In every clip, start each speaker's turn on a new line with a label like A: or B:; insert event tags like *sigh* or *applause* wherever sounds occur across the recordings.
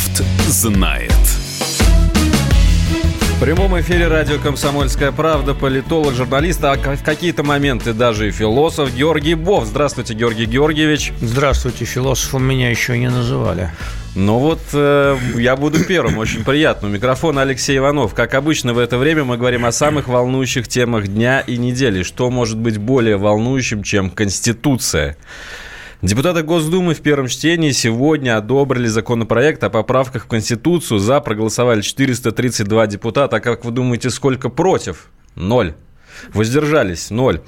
A: Бофт знает.
B: В прямом эфире радио «Комсомольская правда» политолог, журналист, а в какие-то моменты даже и философ Георгий Бов. Здравствуйте, Георгий Георгиевич.
C: Здравствуйте, философом меня еще не называли.
B: Ну вот, э, я буду первым, очень приятно. У микрофона Алексей Иванов. Как обычно в это время мы говорим о самых волнующих темах дня и недели. Что может быть более волнующим, чем Конституция? Депутаты Госдумы в первом чтении сегодня одобрили законопроект о поправках в Конституцию. За проголосовали 432 депутата. А как вы думаете, сколько против? Ноль. Воздержались? Ноль.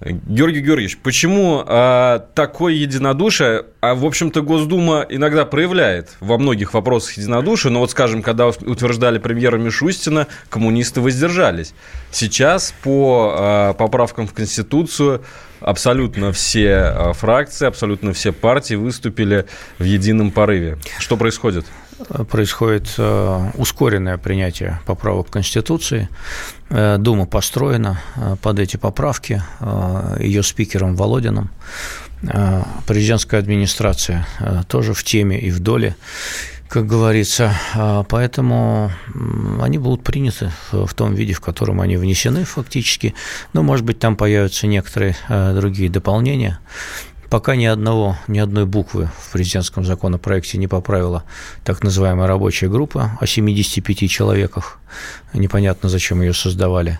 B: Георгий Георгиевич, почему а, такое единодушие, а, в общем-то, Госдума иногда проявляет во многих вопросах единодушие, но вот, скажем, когда утверждали премьера Мишустина, коммунисты воздержались. Сейчас по а, поправкам в Конституцию абсолютно все а, фракции, абсолютно все партии выступили в едином порыве. Что происходит?
C: Происходит э, ускоренное принятие поправок Конституции. Э, Дума построена э, под эти поправки ее спикером Володиным. Президентская администрация тоже в теме и в доле как говорится. Поэтому они будут приняты в том виде, в котором они внесены фактически. Но, может быть, там появятся некоторые другие дополнения. Пока ни одного, ни одной буквы в президентском законопроекте не поправила так называемая рабочая группа о 75 человеках. Непонятно, зачем ее создавали.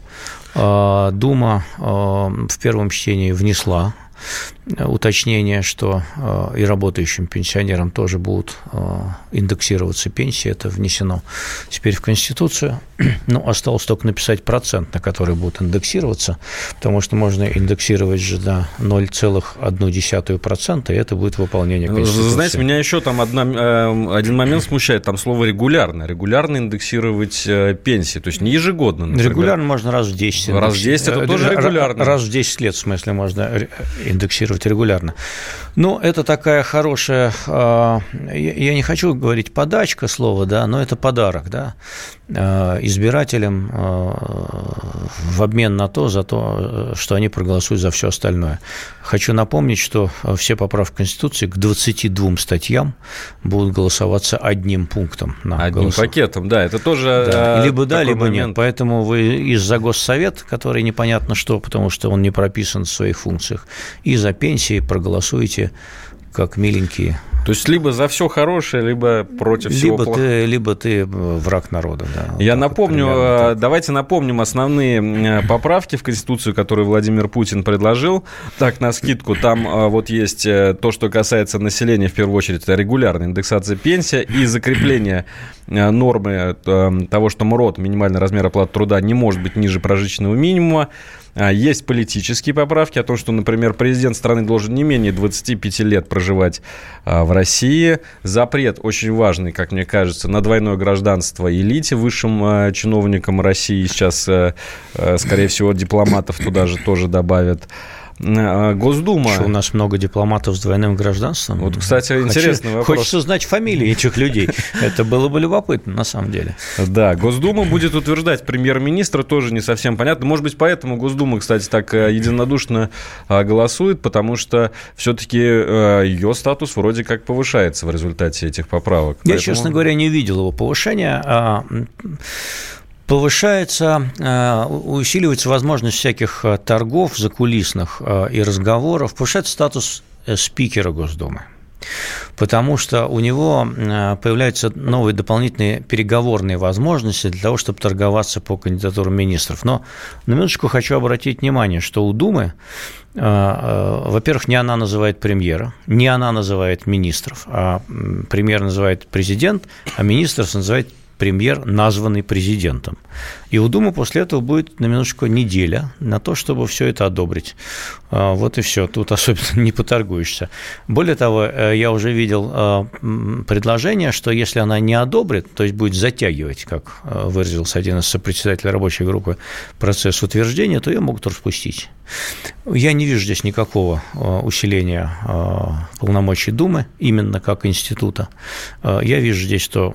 C: А, Дума а, в первом чтении внесла уточнение, что э, и работающим пенсионерам тоже будут э, индексироваться пенсии, это внесено теперь в Конституцию. *clears throat* Ну, осталось только написать процент, на который будут индексироваться, потому что можно индексировать же до 0,1%, и это будет выполнение Конституции.
B: Знаете, меня еще там одна, э, один момент смущает, там слово «регулярно». Регулярно индексировать пенсии, то есть не ежегодно,
C: например. Регулярно можно раз в 10.
B: Раз в 10 это тоже регулярно.
C: Раз в 10 лет, в смысле, можно индексировать регулярно. Ну, это такая хорошая, а, я не хочу говорить подачка слова, да, но это подарок, да, а, избирателям а, в обмен на то, за то, что они проголосуют за все остальное. Хочу напомнить, что все поправки Конституции к 22 статьям будут голосоваться одним пунктом.
B: На одним голос... пакетом, да, это тоже
C: да. Либо да, либо момент. нет. Поэтому вы из-за Госсовет, который непонятно что, потому что он не прописан в своих функциях, и за пенсии проголосуете как миленькие.
B: То есть либо за все хорошее, либо против
C: либо
B: всего
C: плохого. Ты, либо ты враг народа. Да,
B: Я напомню, вот э, давайте напомним основные э, поправки в Конституцию, которые Владимир Путин предложил. Так, на скидку, там э, вот есть то, что касается населения, в первую очередь, это регулярная индексация пенсии и закрепление нормы того, что МРОД, минимальный размер оплаты труда, не может быть ниже прожиточного минимума. А, есть политические поправки о том, что, например, президент страны должен не менее 25 лет проживать а, в России. Запрет очень важный, как мне кажется, на двойное гражданство элите, высшим а, чиновникам России. Сейчас, скорее всего, дипломатов туда же тоже добавят.
C: Э, Госдума. Что у нас много дипломатов с двойным гражданством.
B: Вот, кстати, интересный
C: Хочу, вопрос. Хочется узнать фамилии этих людей. *laughs* Это было бы любопытно, на самом деле.
B: Да, Госдума будет утверждать премьер-министра, тоже не совсем понятно. Может быть, поэтому Госдума, кстати, так э, единодушно э, голосует, потому что все-таки ее статус вроде как повышается в результате этих поправок.
C: Я, Поэтому... честно говоря, не видел его повышения. Повышается, э, усиливается возможность всяких э, торгов закулисных э, и разговоров, повышается статус спикера Госдумы. Потому что у него появляются новые дополнительные переговорные возможности для того, чтобы торговаться по кандидатурам министров. Но на минуточку хочу обратить внимание, что у Думы, во-первых, не она называет премьера, не она называет министров, а премьер называет президент, а министр называет премьер, названный президентом. И у Думы после этого будет на минуточку неделя на то, чтобы все это одобрить. А, вот и все. Тут особенно *laughs* не поторгуешься. Более того, э, я уже видел а, предложение, что если она не одобрит, то есть будет затягивать, как э, выразился один из сопредседателей рабочей группы, процесс утверждения, то ее могут распустить. Я не вижу здесь никакого усиления полномочий Думы, именно как института. Я вижу здесь, что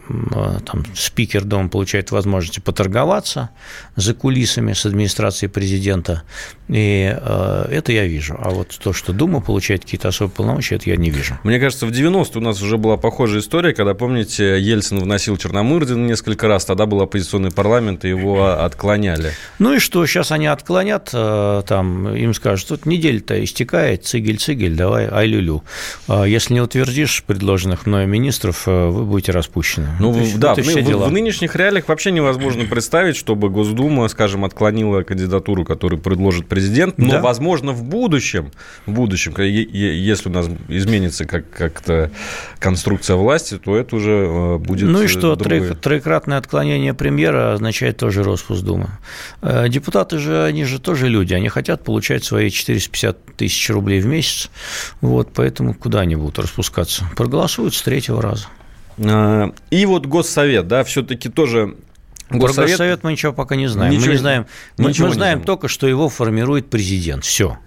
C: там, спикер Дома получает возможность поторговаться за кулисами с администрацией президента, и это я вижу. А вот то, что Дума получает какие-то особые полномочия, это я не вижу.
B: Мне кажется, в 90-е у нас уже была похожая история, когда, помните, Ельцин вносил Черномырдина несколько раз, тогда был оппозиционный парламент, и его отклоняли.
C: Ну и что, сейчас они отклонят, э, там, им скажут, тут неделя-то истекает, цигель-цигель, давай, ай-лю-лю. А если не утвердишь предложенных мною министров, э, вы будете распущены.
B: Ну, вот, да, вот в, в, в нынешних реалиях вообще невозможно представить, чтобы Госдума, скажем, отклонила кандидатуру, которую предложит президент, но, да. возможно, в будущем, в будущем, если у нас изменится как- как-то конструкция власти, то это уже э, будет
C: Ну и что, другое. троекратное отклонение премьера означает тоже распуск Думы. Э, депутаты же, они же тоже люди, они хотят получать свои 450 тысяч рублей в месяц, вот, поэтому куда они будут распускаться? Проголосуют с третьего раза.
B: Э, и вот Госсовет, да, все-таки тоже
C: Госсовет... Госсовет мы ничего пока не знаем. Ничего, мы не знаем, мы, мы знаем знаем только, что его формирует президент. Все.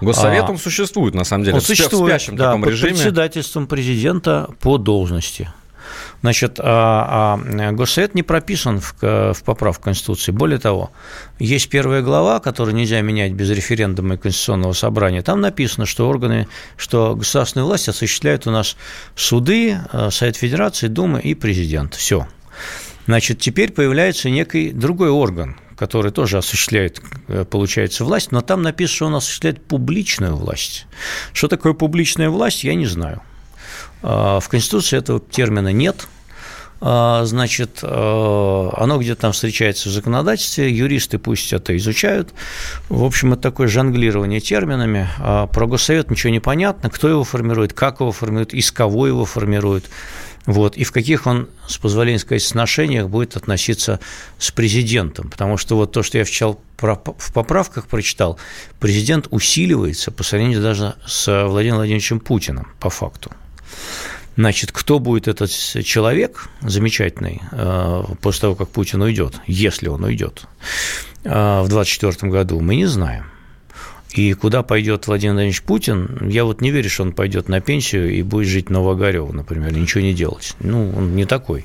B: Госсовет а, он существует, на самом деле,
C: он существует, в спящем
B: да, таком
C: под
B: режиме.
C: председательством президента по должности. Значит, а, а Госсовет не прописан в, в поправку Конституции. Более того, есть первая глава, которую нельзя менять без референдума и Конституционного собрания. Там написано, что органы, что государственные власти осуществляют у нас суды, э, Совет Федерации, Дума и президент. Все. Значит, теперь появляется некий другой орган, который тоже осуществляет, э, получается, власть, но там написано, что он осуществляет публичную власть. Что такое публичная власть, я не знаю. А, в Конституции этого термина нет. А, значит, э, оно где-то там встречается в законодательстве, юристы пусть это изучают. В общем, это такое жонглирование терминами. А, про Госсовет ничего не понятно, кто его формирует, как его формирует, из кого его формирует вот, и в каких он, с позволения сказать, сношениях будет относиться с президентом. Потому что вот то, что я вчера в поправках прочитал, президент усиливается по сравнению даже с Владимиром Владимировичем Путиным, по факту. Значит, кто будет этот человек замечательный э, после того, как Путин уйдет, если он уйдет э, в 2024 году, мы не знаем. И куда пойдет Владимир Владимирович Путин, я вот не верю, что он пойдет на пенсию и будет жить в Новогарево, например, ничего не делать. Ну, он не такой.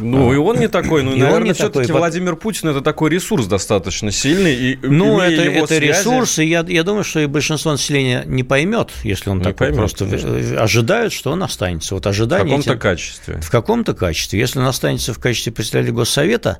B: Ну, а. и он не такой. Ну, и наверное, все-таки такой. Владимир Путин – это такой ресурс достаточно сильный. И,
C: ну, это, его это связи... ресурс, и я, я думаю, что и большинство населения не поймет, если он не такой. Поймет, просто конечно. ожидают, что он останется. Вот ожидание
B: в каком-то качестве.
C: В каком-то качестве. Если он останется в качестве председателя Госсовета,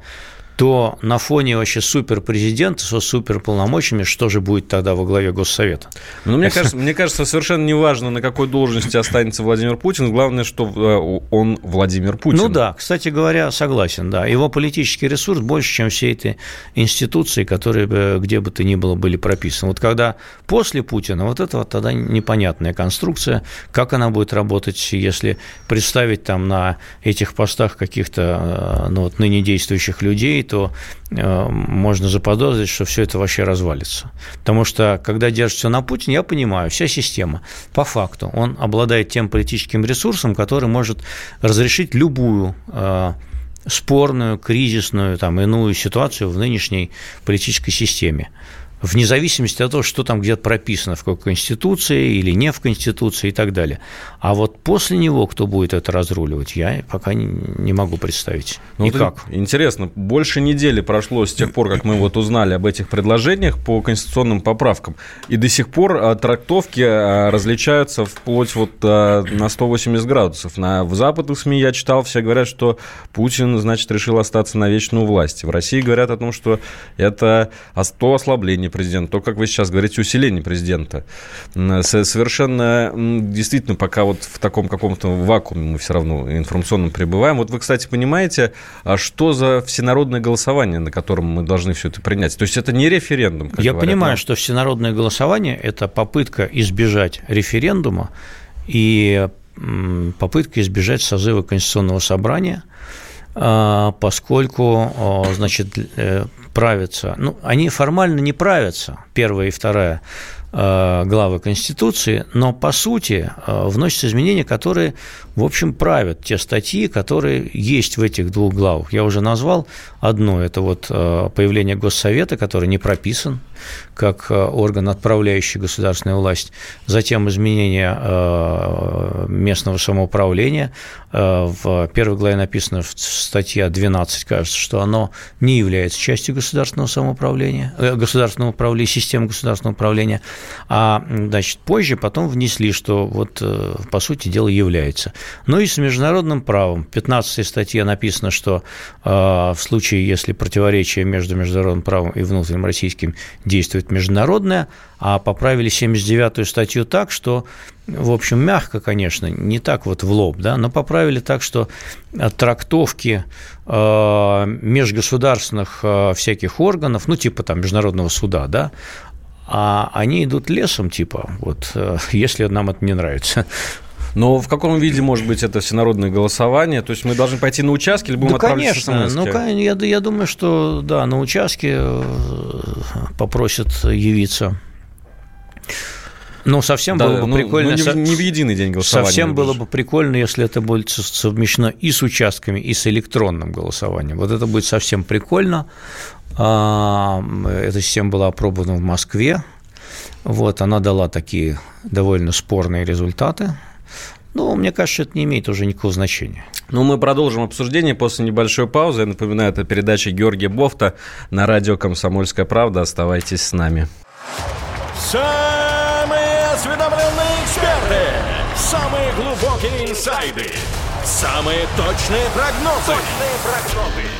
C: то на фоне вообще суперпрезидента со суперполномочиями, что же будет тогда во главе Госсовета?
B: Ну, мне кажется, мне кажется, совершенно неважно, на какой должности останется Владимир Путин, главное, что э, он Владимир Путин.
C: Ну да, кстати говоря, согласен, да. Его политический ресурс больше, чем все эти институции, которые где бы то ни было были прописаны. Вот когда после Путина, вот это вот тогда непонятная конструкция, как она будет работать, если представить там на этих постах каких-то э, ну, вот, ныне действующих людей, то э, можно заподозрить, что все это вообще развалится. Потому что, когда держится на Путине, я понимаю, вся система, по факту, он обладает тем политическим ресурсом, который может разрешить любую э, спорную, кризисную, там, иную ситуацию в нынешней политической системе вне зависимости от того, что там где-то прописано, в какой Конституции или не в Конституции и так далее. А вот после него кто будет это разруливать, я пока не могу представить.
B: Ну, Никак. Вот интересно, больше недели прошло с тех пор, как мы вот узнали об этих предложениях по конституционным поправкам, и до сих пор а, трактовки а, различаются вплоть вот а, на 180 градусов. На, в западных СМИ я читал, все говорят, что Путин, значит, решил остаться на вечную власть. В России говорят о том, что это то ослабление президента, то, как вы сейчас говорите, усиление президента. Совершенно действительно пока вот в таком каком-то вакууме мы все равно информационном пребываем. Вот вы, кстати, понимаете, а что за всенародное голосование, на котором мы должны все это принять? То есть это не референдум,
C: Я говорят, понимаю, но... что всенародное голосование – это попытка избежать референдума и попытка избежать созыва Конституционного собрания, а, поскольку, значит, э, правятся. Ну, они формально не правятся, первая и вторая главы Конституции, но по сути э, вносятся изменения, которые, в общем, правят те статьи, которые есть в этих двух главах. Я уже назвал одно, это вот э, появление Госсовета, который не прописан как орган, отправляющий государственную власть, затем изменение местного самоуправления. В первой главе написано в статье 12, кажется, что оно не является частью государственного самоуправления, государственного управления, системы государственного управления, а значит, позже потом внесли, что вот э, по сути дела является. Ну и с международным правом. В 15 статье написано, что э, в случае, если противоречие между международным правом и внутренним российским действует международное, а поправили 79-ю статью так, что, в общем, мягко, конечно, не так вот в лоб, да, но поправили так, что трактовки э, межгосударственных всяких органов, ну, типа там Международного суда, да, а они идут лесом, типа, вот, э, если нам это не нравится.
B: Но в каком виде может быть это всенародное голосование? То есть мы должны пойти на участки или будем
C: да, конечно, ну, я, я думаю, что да, на участке э, попросят явиться. Ну, совсем да, было бы ну, прикольно. Ну,
B: не, не в единый день голосования.
C: Совсем было бы прикольно, если это будет совмещено и с участками, и с электронным голосованием. Вот это будет совсем прикольно. А, эта система была опробована в Москве. Вот, она дала такие довольно спорные результаты. Но мне кажется, это не имеет уже никакого значения.
B: Ну, мы продолжим обсуждение после небольшой паузы. Я напоминаю, это передача Георгия Бофта на радио «Комсомольская правда». Оставайтесь с нами.
A: Самые осведомленные эксперты, самые глубокие инсайды, самые точные прогнозы. Точные прогнозы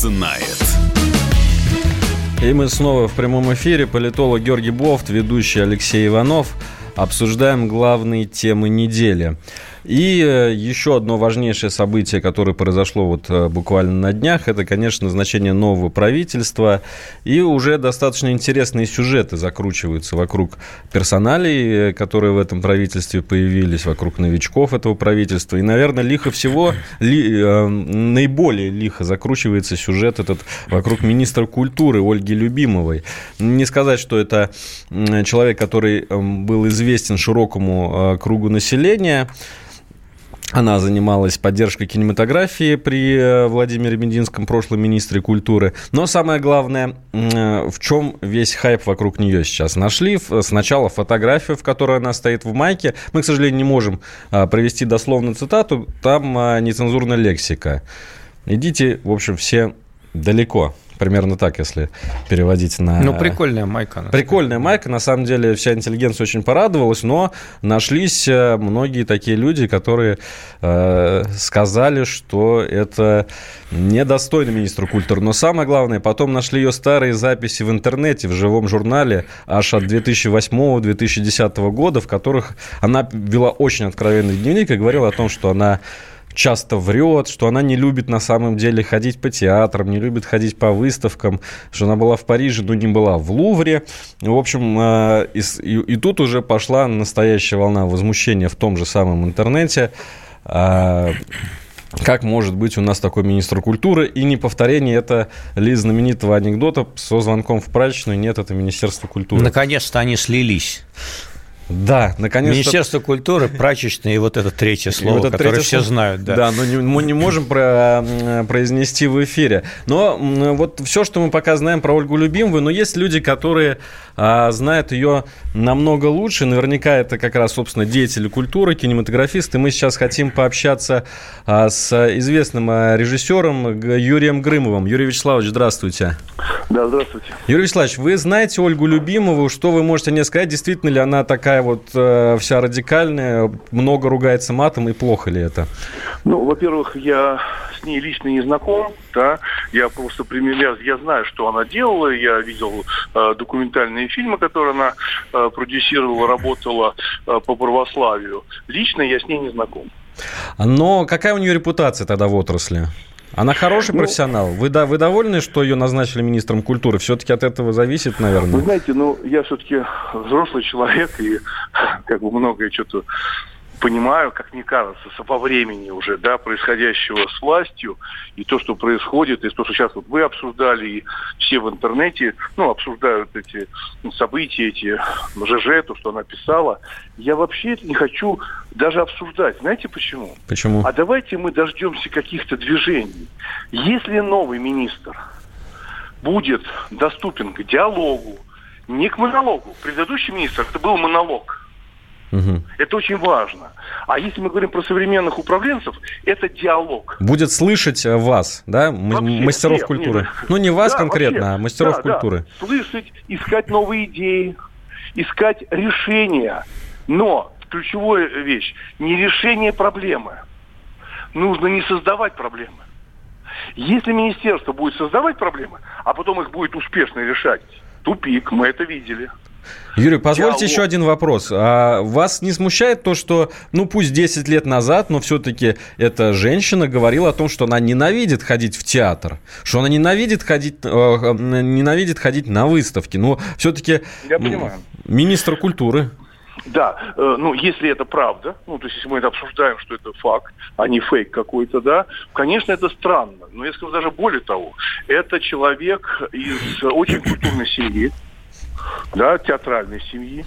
B: Знает. И мы снова в прямом эфире. Политолог Георгий Бофт, ведущий Алексей Иванов. Обсуждаем главные темы недели. И э, еще одно важнейшее событие, которое произошло вот э, буквально на днях, это, конечно, назначение нового правительства. И уже достаточно интересные сюжеты закручиваются вокруг персоналей, э, которые в этом правительстве появились, вокруг новичков этого правительства. И, наверное, лихо всего, ли, э, наиболее лихо закручивается сюжет этот вокруг министра культуры Ольги Любимовой. Не сказать, что это человек, который был известен широкому кругу населения, она занималась поддержкой кинематографии при э, Владимире Мединском, прошлом министре культуры. Но самое главное, э, в чем весь хайп вокруг нее сейчас. Нашли сначала фотографию, в которой она стоит в майке. Мы, к сожалению, не можем а, провести дословно цитату. Там а, нецензурная лексика. Идите, в общем, все далеко. Примерно так, если переводить на...
C: Ну, прикольная майка.
B: Прикольная майка. На самом деле вся интеллигенция очень порадовалась, но нашлись э, многие такие люди, которые э, сказали, что это недостойно министру культуры. Но самое главное, потом нашли ее старые записи в интернете, в живом журнале аж от 2008-2010 года, в которых она вела очень откровенный дневник и говорила о том, что она часто врет, что она не любит на самом деле ходить по театрам, не любит ходить по выставкам, что она была в Париже, но не была в Лувре. В общем, э, и, и, тут уже пошла настоящая волна возмущения в том же самом интернете. А, как может быть у нас такой министр культуры? И не повторение это ли знаменитого анекдота со звонком в прачечную? Нет, это Министерство культуры.
C: Наконец-то они слились.
B: Да, наконец-то.
C: Министерство культуры, прачечное и вот это третье слово, вот это которое третье все слово. знают.
B: Да, да но не, мы не можем про, произнести в эфире. Но вот все, что мы пока знаем про Ольгу Любимову, но есть люди, которые а, знают ее намного лучше. Наверняка это как раз, собственно, деятели культуры, кинематографисты. Мы сейчас хотим пообщаться а, с известным а, режиссером Юрием Грымовым. Юрий Вячеславович, здравствуйте.
D: Да, здравствуйте.
B: Юрий Вячеславович, вы знаете Ольгу Любимову. Что вы можете мне сказать? Действительно ли она такая вот э, вся радикальная, много ругается матом и плохо ли это?
D: Ну, во-первых, я с ней лично не знаком, да, я просто примерял, я знаю, что она делала, я видел э, документальные фильмы, которые она э, продюсировала, работала э, по православию. Лично я с ней не знаком.
B: Но какая у нее репутация тогда в отрасли? Она хороший ну, профессионал. Вы, да, вы довольны, что ее назначили министром культуры? Все-таки от этого зависит, наверное.
D: Вы знаете, ну, я все-таки взрослый человек, и как бы многое что-то понимаю, как мне кажется, во времени уже, да, происходящего с властью, и то, что происходит, и то, что сейчас вот вы обсуждали, и все в интернете, ну, обсуждают эти события, эти ЖЖ, то, что она писала, я вообще не хочу даже обсуждать. Знаете почему?
B: Почему?
D: А давайте мы дождемся каких-то движений. Если новый министр будет доступен к диалогу, не к монологу. Предыдущий министр это был монолог. Угу. Это очень важно. А если мы говорим про современных управленцев, это диалог.
B: Будет слышать э, вас, да, вообще, мастеров нет, культуры. Нет. Ну, не вас да, конкретно, вообще, а мастеров да, культуры.
D: Да. Слышать, искать новые идеи, искать решения. Но ключевая вещь, не решение проблемы. Нужно не создавать проблемы. Если министерство будет создавать проблемы, а потом их будет успешно решать, тупик, мы это видели.
B: Юрий, позвольте Диалог. еще один вопрос. А вас не смущает то, что, ну пусть 10 лет назад, но все-таки эта женщина говорила о том, что она ненавидит ходить в театр, что она ненавидит ходить, э, ненавидит ходить на выставки. Но все-таки Я понимаю. министр культуры.
D: Да, э, ну, если это правда, ну, то есть если мы это обсуждаем, что это факт, а не фейк какой-то, да, конечно, это странно. Но я скажу даже более того, это человек из очень культурной семьи, да, театральной семьи.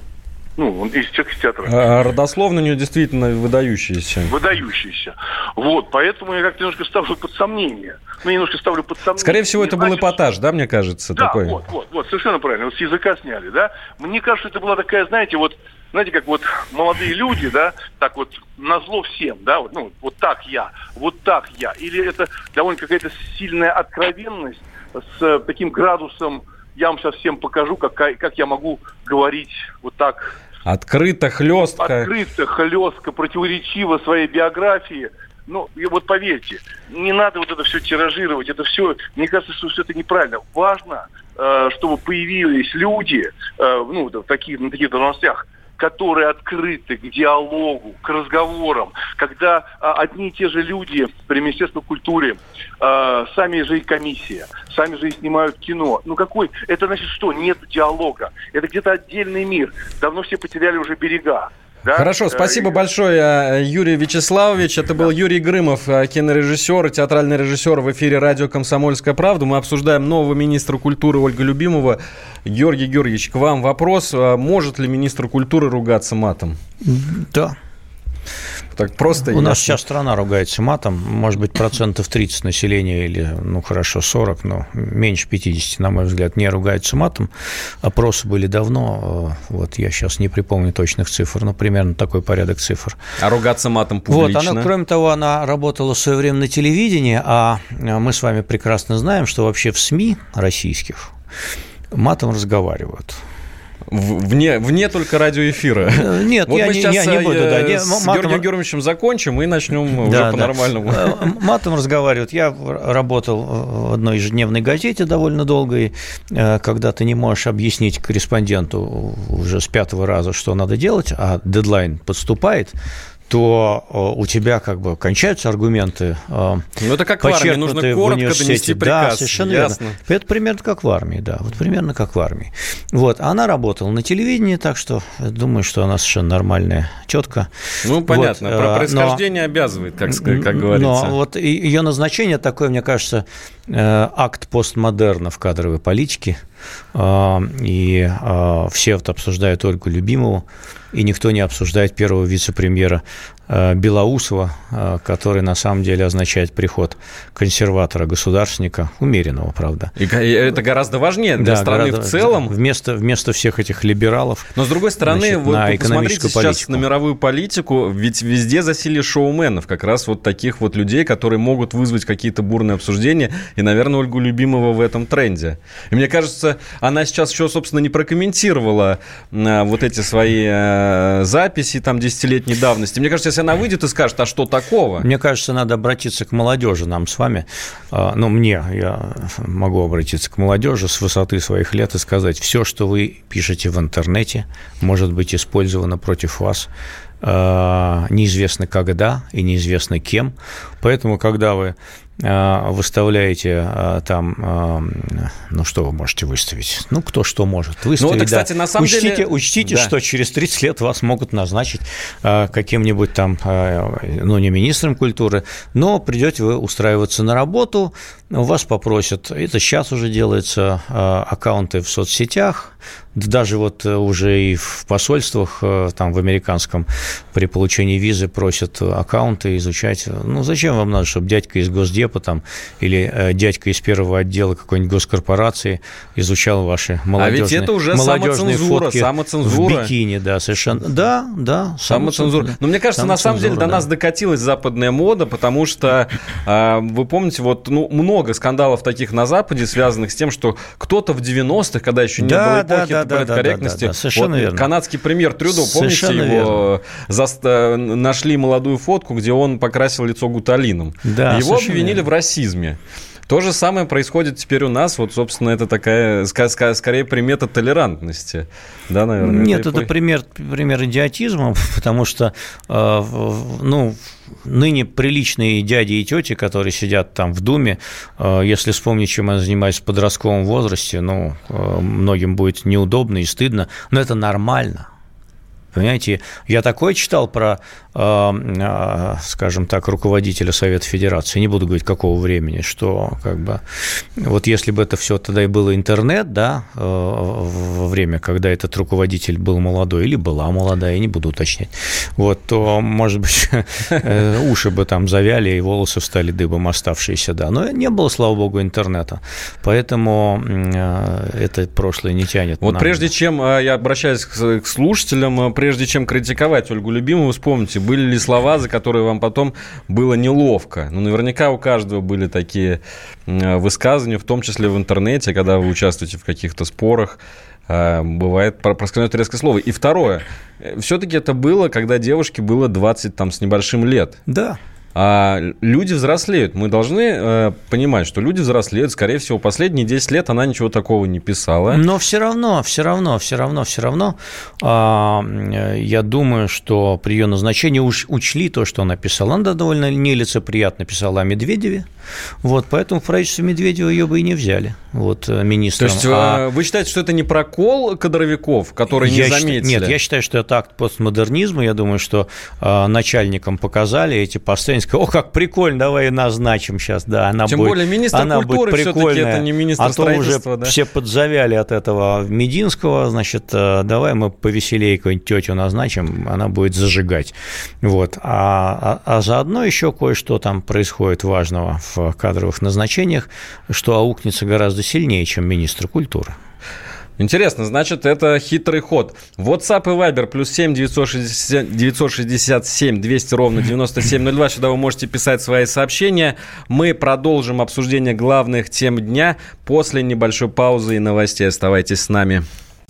D: Ну, он из тех театра.
B: А родословно у него действительно выдающиеся.
D: Выдающиеся. Вот, поэтому я как-то немножко ставлю под сомнение. Ну, немножко ставлю под сомнение.
B: Скорее всего, это был эпатаж, да, мне кажется,
D: да,
B: такой?
D: вот, вот, вот, совершенно правильно. Вот с языка сняли, да. Мне кажется, это была такая, знаете, вот, знаете, как вот молодые люди, да, так вот на зло всем, да, вот, ну, вот так я, вот так я. Или это довольно какая-то сильная откровенность с таким градусом я вам сейчас всем покажу, как, как я могу говорить вот так.
B: Открыто, хлестко.
D: Открыто, хлестко, противоречиво своей биографии. Ну, и вот поверьте, не надо вот это все тиражировать. Это все, мне кажется, что все это неправильно. Важно, э, чтобы появились люди, э, ну, в таких, на таких должностях, которые открыты к диалогу, к разговорам, когда а, одни и те же люди при Министерстве культуры, а, сами же и комиссия, сами же и снимают кино. Ну какой? Это значит что? Нет диалога. Это где-то отдельный мир. Давно все потеряли уже берега.
B: Да? Хорошо, спасибо большое, э, Юрий Вячеславович. Это был Юрий Грымов, э, кинорежиссер и театральный режиссер в эфире радио «Комсомольская правда». Мы обсуждаем нового министра культуры Ольга Любимова. Георгий Георгиевич, к вам вопрос. Может ли министр культуры ругаться матом?
C: Да.
B: Так просто
C: У нас вся страна ругается матом. Может быть, процентов 30 населения или, ну, хорошо, 40, но меньше 50, на мой взгляд, не ругается матом. Опросы были давно. Вот я сейчас не припомню точных цифр, но примерно такой порядок цифр.
B: А ругаться матом публично?
C: Вот, она, кроме того, она работала в свое время на телевидении, а мы с вами прекрасно знаем, что вообще в СМИ российских матом разговаривают.
B: Вне, вне только радиоэфира.
C: Э, нет, вот я, мы не, сейчас я не буду. Да,
B: не, с матом... Георгием Георгиевичем закончим и начнем да, уже по-нормальному. Да.
C: Э, матом разговаривают. Я работал в одной ежедневной газете довольно долго, и э, когда ты не можешь объяснить корреспонденту уже с пятого раза, что надо делать, а дедлайн подступает, то э, у тебя как бы кончаются аргументы.
B: Э, ну, это как в армии, нужно коротко донести приказ.
C: Да, совершенно Ясно. верно. Это примерно как в армии, да, вот примерно как в армии. Вот, она работала на телевидении, так что думаю, что она совершенно нормальная, четко.
B: Ну, понятно, вот, про э, происхождение но, обязывает, как, как говорится.
C: Но вот ее назначение такое, мне кажется, акт постмодерна в кадровой политике, и все вот обсуждают Ольгу Любимову, и никто не обсуждает первого вице-премьера э, Белоусова, э, который на самом деле означает приход консерватора, государственника, умеренного, правда.
B: И это гораздо важнее для да, страны гораздо, в целом.
C: Вместо вместо, всех этих либералов.
B: Но с другой стороны, значит, вот на посмотрите сейчас политику. на мировую политику, ведь везде засилие шоуменов, как раз вот таких вот людей, которые могут вызвать какие-то бурные обсуждения, и, наверное, Ольгу Любимого в этом тренде. И мне кажется, она сейчас еще, собственно, не прокомментировала а, вот эти свои а, записи там десятилетней давности. Мне кажется, если она выйдет и скажет, а что такого?
C: Мне кажется, надо обратиться к молодежи нам с вами. А, ну, мне, я могу обратиться к молодежи с высоты своих лет и сказать, все, что вы пишете в интернете, может быть использовано против вас неизвестно когда и неизвестно кем. Поэтому, когда вы а, выставляете а, там, а, ну что вы можете выставить? Ну, кто что может выставить. Ну, это,
B: кстати, да. на самом
C: учтите,
B: деле...
C: Учтите, да. что через 30 лет вас могут назначить каким-нибудь там, ну, не министром культуры, но придете вы устраиваться на работу, вас попросят, это сейчас уже делается, аккаунты в соцсетях, даже вот уже и в посольствах, там в американском, при получении визы просят аккаунты изучать. Ну, зачем вам надо, чтобы дядька из Госдепа там или э, дядька из первого отдела какой-нибудь госкорпорации изучал ваши молодежные, а ведь это уже молодежные самоцензура, фотки
B: самоцензура.
C: в бикини, да, совершенно. Да, да.
B: Самоцензура. Но мне кажется, на самом деле до нас докатилась западная мода, потому что, э, вы помните, вот ну, много скандалов таких на Западе, связанных с тем, что кто-то в 90-х, когда еще не да, было эпохи да, да, да, корректности, да, да, да, совершенно вот, верно. канадский премьер Трюдо, помните совершенно его, за, э, нашли молодую фотку, где он покрасил лицо гуталином. Да, Его обвинили верно. в расизме. То же самое происходит теперь у нас. Вот, собственно, это такая, скорее, примета толерантности. Да,
C: наверное. Нет, это, это пример, пример идиотизма, *laughs* потому что, э, ну, ныне приличные дяди и тети, которые сидят там в Думе, э, если вспомнить, чем я занимаюсь в подростковом возрасте, ну, э, многим будет неудобно и стыдно, но это нормально. Понимаете, я такое читал про, э, э, скажем так, руководителя Совета Федерации, не буду говорить, какого времени, что как бы вот если бы это все тогда и было интернет, да, э, во время, когда этот руководитель был молодой или была молодая, я не буду уточнять, вот, то, может быть, *laughs* уши бы там завяли и волосы встали дыбом оставшиеся, да, но не было, слава богу, интернета, поэтому это прошлое не тянет.
B: Вот прежде чем я обращаюсь к слушателям, прежде чем критиковать Ольгу Любимову, вспомните, были ли слова, за которые вам потом было неловко? Ну, наверняка у каждого были такие высказывания, в том числе в интернете, когда вы участвуете в каких-то спорах, а, бывает проскользнет резкое слово. И второе, э, все-таки это было, когда девушке было 20 там, с небольшим лет.
C: Да.
B: А люди взрослеют. Мы должны э, понимать, что люди взрослеют. Скорее всего, последние 10 лет она ничего такого не писала.
C: Но все равно, все равно, все равно, все равно, э, я думаю, что при ее назначении уж учли то, что она писала. Она довольно нелицеприятно писала о Медведеве. Вот, поэтому в правительстве Медведева ее бы и не взяли, вот, э, министром.
B: То есть а... вы считаете, что это не прокол кадровиков, которые не заметили?
C: Считаю, нет, я считаю, что это акт постмодернизма. Я думаю, что э, начальникам показали эти посты, сказали, о, как прикольно, давай назначим сейчас, да, она
B: Тем
C: будет,
B: более министр она
C: культуры
B: будет прикольная, это не министр а то уже
C: да? все подзавяли от этого Мединского, значит, э, давай мы повеселее какую-нибудь тетю назначим, она будет зажигать. Вот. А, а, а заодно еще кое-что там происходит важного в кадровых назначениях, что аукнется гораздо сильнее, чем министр культуры.
B: Интересно, значит, это хитрый ход. WhatsApp и Viber плюс 7 960, 967 200 ровно 9702. Сюда вы можете писать свои сообщения. Мы продолжим обсуждение главных тем дня после небольшой паузы и новостей. Оставайтесь с нами.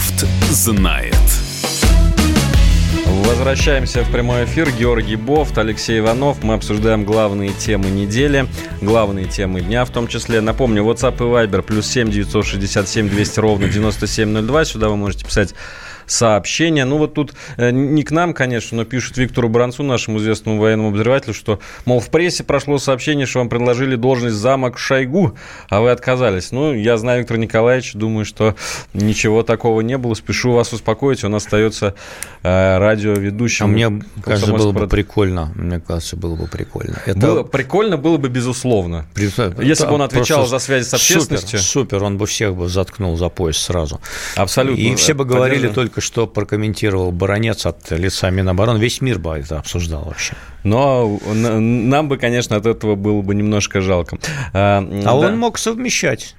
E: Бофт знает.
B: возвращаемся в прямой эфир. Георгий Бофт, Алексей Иванов. Мы обсуждаем главные темы недели, главные темы дня в том числе. Напомню, WhatsApp и Viber плюс 7 967 200 ровно 9702. Сюда вы можете писать сообщения. Ну, вот тут э, не к нам, конечно, но пишут Виктору Бранцу, нашему известному военному обозревателю, что, мол, в прессе прошло сообщение, что вам предложили должность замок Шойгу, а вы отказались. Ну, я знаю Виктора Николаевича, думаю, что ничего такого не было. Спешу вас успокоить, он остается э, радиоведущим. А
C: мне кажется, было бы прикольно. Мне кажется, было бы прикольно.
B: Это... Было, прикольно было бы, безусловно. При... Если бы он отвечал за связи с общественностью.
C: Супер, супер, он бы всех бы заткнул за пояс сразу.
B: Абсолютно.
C: И все бы говорили только что прокомментировал баронец от лица Минобороны. Весь мир бы это обсуждал вообще.
B: Но нам бы, конечно, от этого было бы немножко жалко.
C: А, а да. он мог совмещать.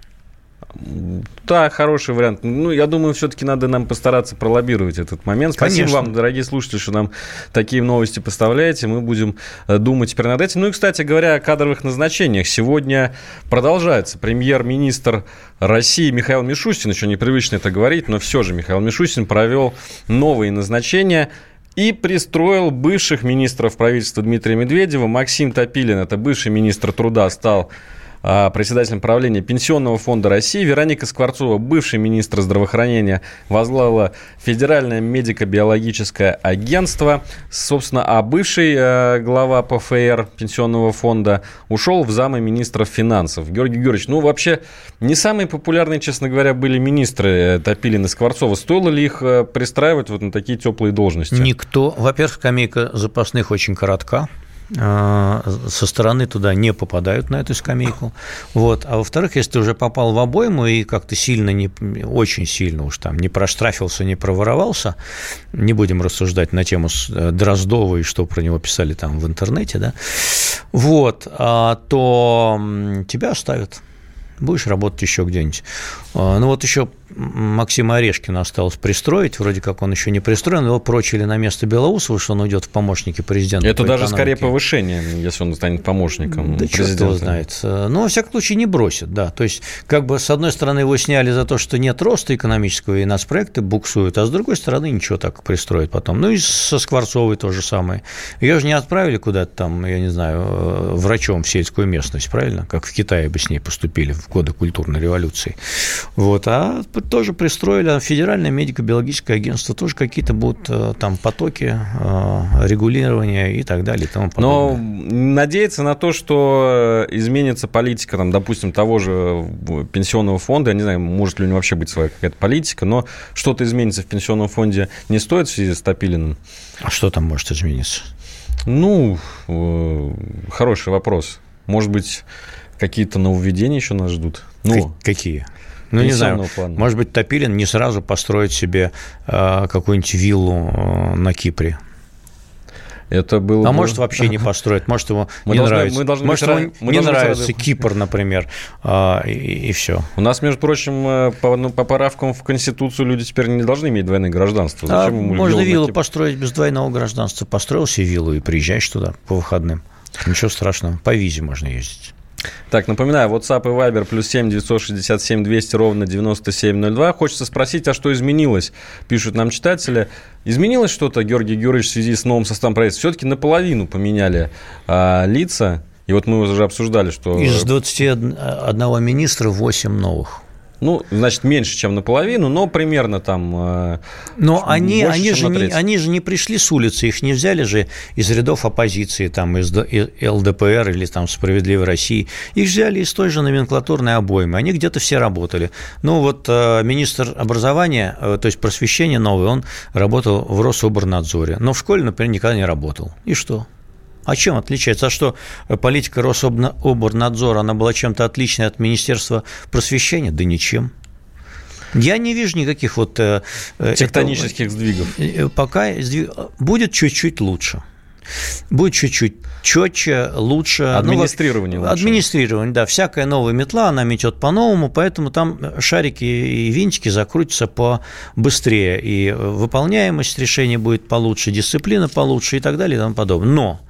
B: Да, хороший вариант. Ну, я думаю, все-таки надо нам постараться пролоббировать этот момент. Спасибо Конечно. вам, дорогие слушатели, что нам такие новости поставляете. Мы будем э, думать теперь над этим. Ну и, кстати говоря, о кадровых назначениях. Сегодня продолжается премьер-министр России Михаил Мишустин. Еще непривычно это говорить, но все же Михаил Мишустин провел новые назначения и пристроил бывших министров правительства Дмитрия Медведева. Максим Топилин, это бывший министр труда, стал председателем правления Пенсионного фонда России. Вероника Скворцова, бывший министр здравоохранения, возглавила Федеральное медико-биологическое агентство. Собственно, а бывший э, глава ПФР Пенсионного фонда ушел в замы министров финансов. Георгий Георгиевич, ну, вообще, не самые популярные, честно говоря, были министры э, Топилин и Скворцова. Стоило ли их э, пристраивать вот на такие теплые должности?
C: Никто. Во-первых, скамейка запасных очень коротка. А, со стороны туда не попадают на эту скамейку. Вот. А во-вторых, если ты уже попал в обойму и как-то сильно, не, очень сильно уж там не проштрафился, не проворовался, не будем рассуждать на тему э, Дроздова и что про него писали там в интернете, да, вот, а, то тебя оставят будешь работать еще где-нибудь. А, ну вот еще Максима Орешкина осталось пристроить, вроде как он еще не пристроен, его прочили на место Белоусова, что он уйдет в помощники президента.
B: Это даже экономике. скорее повышение, если он станет помощником
C: Да президента. его знает. Но, во всяком случае, не бросит, да. То есть, как бы, с одной стороны, его сняли за то, что нет роста экономического, и нас проекты буксуют, а с другой стороны, ничего так пристроить потом. Ну, и со Скворцовой то же самое. Ее же не отправили куда-то там, я не знаю, э, врачом в сельскую местность, правильно? Как в Китае бы с ней поступили в годы культурной революции. Вот. А тоже пристроили Федеральное медико-биологическое агентство, тоже какие-то будут э, там потоки э, регулирования и так далее. И тому
B: Но надеяться на то, что изменится политика, там, допустим, того же пенсионного фонда, я не знаю, может ли у него вообще быть своя какая-то политика, но что-то изменится в пенсионном фонде не стоит в связи с Топилиным?
C: А что там может измениться?
B: Ну, э, хороший вопрос. Может быть, какие-то нововведения еще нас ждут?
C: Ну, какие? Ну, не знаю, плана. может быть, Топилин не сразу построит себе э, какую-нибудь виллу э, на Кипре.
B: Это было
C: а бы... может вообще не *laughs* построить, может ему мы не должны, нравится, мы должны может ему мы не нравится рады. Кипр, например, а, и, и все.
B: У нас, между прочим, э, по, ну, по поправкам в Конституцию люди теперь не должны иметь двойное гражданство.
C: Зачем а, можно виллу построить без двойного гражданства. Построил себе виллу и приезжаешь туда по выходным. Ничего страшного, по визе можно ездить.
B: Так, напоминаю, WhatsApp и Viber плюс 7 967 200 ровно 9702. Хочется спросить, а что изменилось? Пишут нам читатели. Изменилось что-то, Георгий Георгиевич, в связи с новым составом правительства? Все-таки наполовину поменяли а, лица. И вот мы уже обсуждали, что...
C: Из 21 министра 8 новых.
B: Ну, значит, меньше, чем наполовину, но примерно там... Э,
C: но они, больше, они, же не, они же не пришли с улицы, их не взяли же из рядов оппозиции, там, из ЛДПР или там «Справедливой России». Их взяли из той же номенклатурной обоймы. Они где-то все работали. Ну, вот э, министр образования, э, то есть просвещения новый, он работал в Рособорнадзоре. Но в школе, например, никогда не работал. И что? А чем отличается? А что, политика Рособорнадзора, она была чем-то отличной от Министерства просвещения? Да ничем. Я не вижу никаких вот... Э,
B: э, Тектонических это, сдвигов.
C: Э, пока сдвиг... будет чуть-чуть лучше будет чуть-чуть четче, лучше.
B: Администрирование
C: ну, лучше. Администрирование, да. Всякая новая метла, она метет по-новому, поэтому там шарики и винтики закрутятся побыстрее, и выполняемость решений будет получше, дисциплина получше и так далее и тому подобное. Но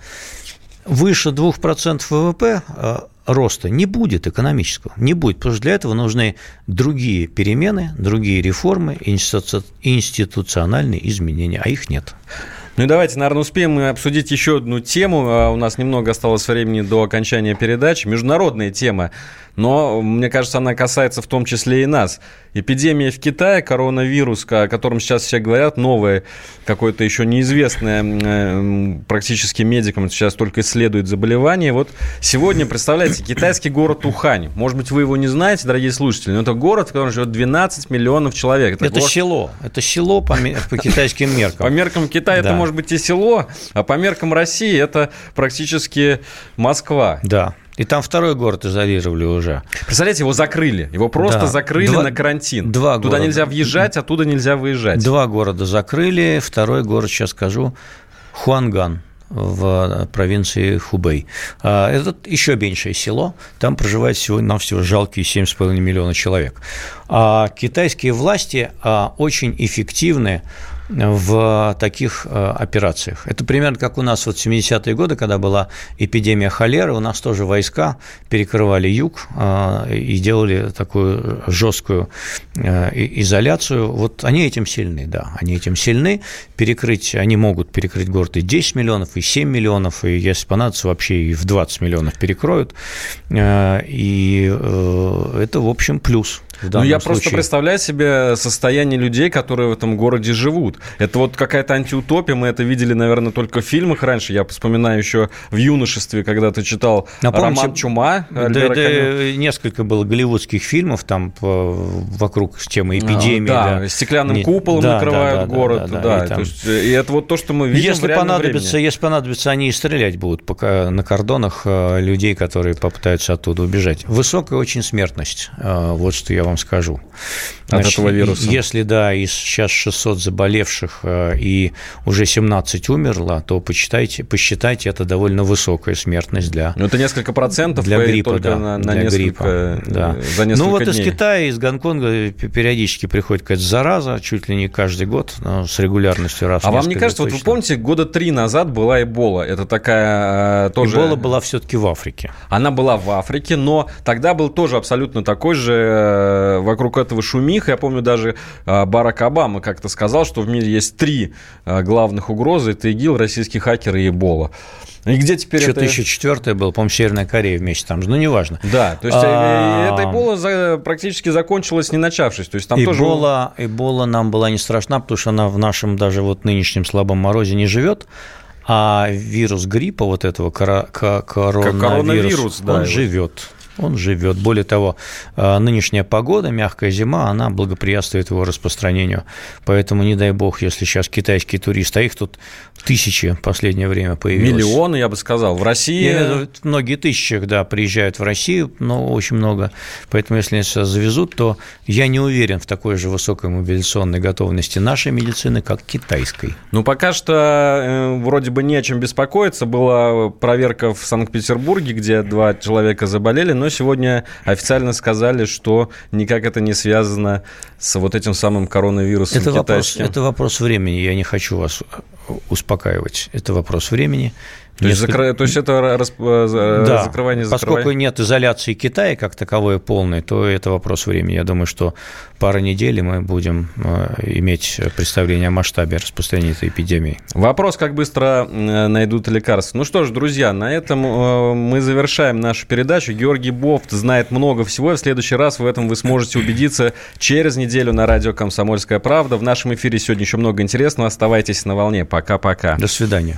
C: выше 2% ВВП э, роста не будет экономического, не будет, потому что для этого нужны другие перемены, другие реформы, институциональные изменения, а их нет.
B: Ну и давайте, наверное, успеем обсудить еще одну тему. А, у нас немного осталось времени до окончания передачи. Международная тема но, мне кажется, она касается в том числе и нас. Эпидемия в Китае, коронавирус, о котором сейчас все говорят, новое, какое-то еще неизвестное э, практически медикам, сейчас только исследуют заболевание. Вот сегодня, представляете, китайский город Ухань. Может быть, вы его не знаете, дорогие слушатели, но это город, в котором живет 12 миллионов человек.
C: Это, это город... село. Это село по, по китайским *laughs* меркам.
B: По меркам Китая да. это может быть и село, а по меркам России это практически Москва.
C: Да. И там второй город изолировали уже.
B: Представляете, его закрыли. Его просто да. закрыли два, на карантин. Два Туда города. нельзя въезжать, оттуда нельзя выезжать.
C: Два города закрыли. Второй город, сейчас скажу, Хуанган в провинции Хубей. А, это еще меньшее село, там проживает всего на всего жалкие 7,5 миллиона человек. А китайские власти а, очень эффективны в таких э, операциях. Это примерно как у нас вот в 70-е годы, когда была эпидемия холеры, у нас тоже войска перекрывали юг э, и делали такую жесткую э, изоляцию. Вот они этим сильны, да, они этим сильны. Перекрыть, они могут перекрыть город и 10 миллионов, и 7 миллионов, и если понадобится, вообще и в 20 миллионов перекроют. И это, в общем, плюс
B: ну, я случае. просто представляю себе состояние людей, которые в этом городе живут. Это вот какая-то антиутопия. Мы это видели, наверное, только в фильмах раньше. Я вспоминаю еще в юношестве, когда ты читал Напомните, роман «Чума».
C: Да, да, несколько было голливудских фильмов там вокруг темы эпидемии.
B: А, да, да, стеклянным Не, куполом да, накрывают да, город. Да, да, да, и, там... то есть, и это вот то, что мы видим
C: если понадобится, времени. Если понадобится, они и стрелять будут пока на кордонах э, людей, которые попытаются оттуда убежать. Высокая очень смертность. Э, вот что я вам скажу.
B: Значит, От этого вируса?
C: Если, да, из сейчас 600 заболевших э, и уже 17 умерло, то посчитайте, посчитайте, это довольно высокая смертность для
B: Ну, это несколько процентов
C: для гриппа, да,
B: на, на для несколько, гриппа,
C: э, да. За несколько Ну, вот дней. из Китая, из Гонконга периодически приходит какая-то зараза, чуть ли не каждый год, но с регулярностью раз
B: А вам не кажется, точно. вот вы помните, года три назад была Эбола, это такая э, тоже...
C: Эбола была все-таки в Африке.
B: Она была в Африке, но тогда был тоже абсолютно такой же вокруг этого шумих. Я помню, даже а, Барак Обама как-то сказал, что в мире есть три а, главных угрозы. Это ИГИЛ, российские хакеры и Эбола.
C: И где теперь Что-то это... еще четвертое было, по-моему, Северная Корея вместе там же, ну, неважно.
B: Да, то есть а... эта Эбола практически закончилась, не начавшись. То есть там
C: Эбола, тоже... Эбола нам была не страшна, потому что она в нашем даже вот нынешнем слабом морозе не живет, а вирус гриппа вот этого коронавирус, коронавирус да, он его. живет он живет. Более того, э, нынешняя погода, мягкая зима, она благоприятствует его распространению. Поэтому, не дай бог, если сейчас китайские туристы, а их тут тысячи в последнее время появилось.
B: Миллионы, я бы сказал. В России...
C: Я, многие тысячи, да, приезжают в Россию, но очень много. Поэтому, если они сейчас завезут, то я не уверен в такой же высокой мобилизационной готовности нашей медицины, как китайской.
B: Ну, пока что э, вроде бы не о чем беспокоиться. Была проверка в Санкт-Петербурге, где два человека заболели, но сегодня официально сказали, что никак это не связано с вот этим самым коронавирусом
C: это вопрос, это вопрос времени. Я не хочу вас успокаивать. Это вопрос времени.
B: То, есть, закры... то есть это расп... Э,
C: да. закрывание, закрывание? Поскольку нет изоляции Китая как таковой полной, то это вопрос времени. Я думаю, что пара недель мы будем э, иметь представление о масштабе распространения этой эпидемии.
B: Вопрос, как быстро э, найдут лекарства. Ну что ж, друзья, на этом мы завершаем нашу передачу. Георгий Бофт знает много всего. В следующий раз в этом вы сможете убедиться через неделю на радио «Комсомольская правда». В нашем эфире сегодня еще много интересного. Оставайтесь на волне. Пока-пока.
C: До свидания.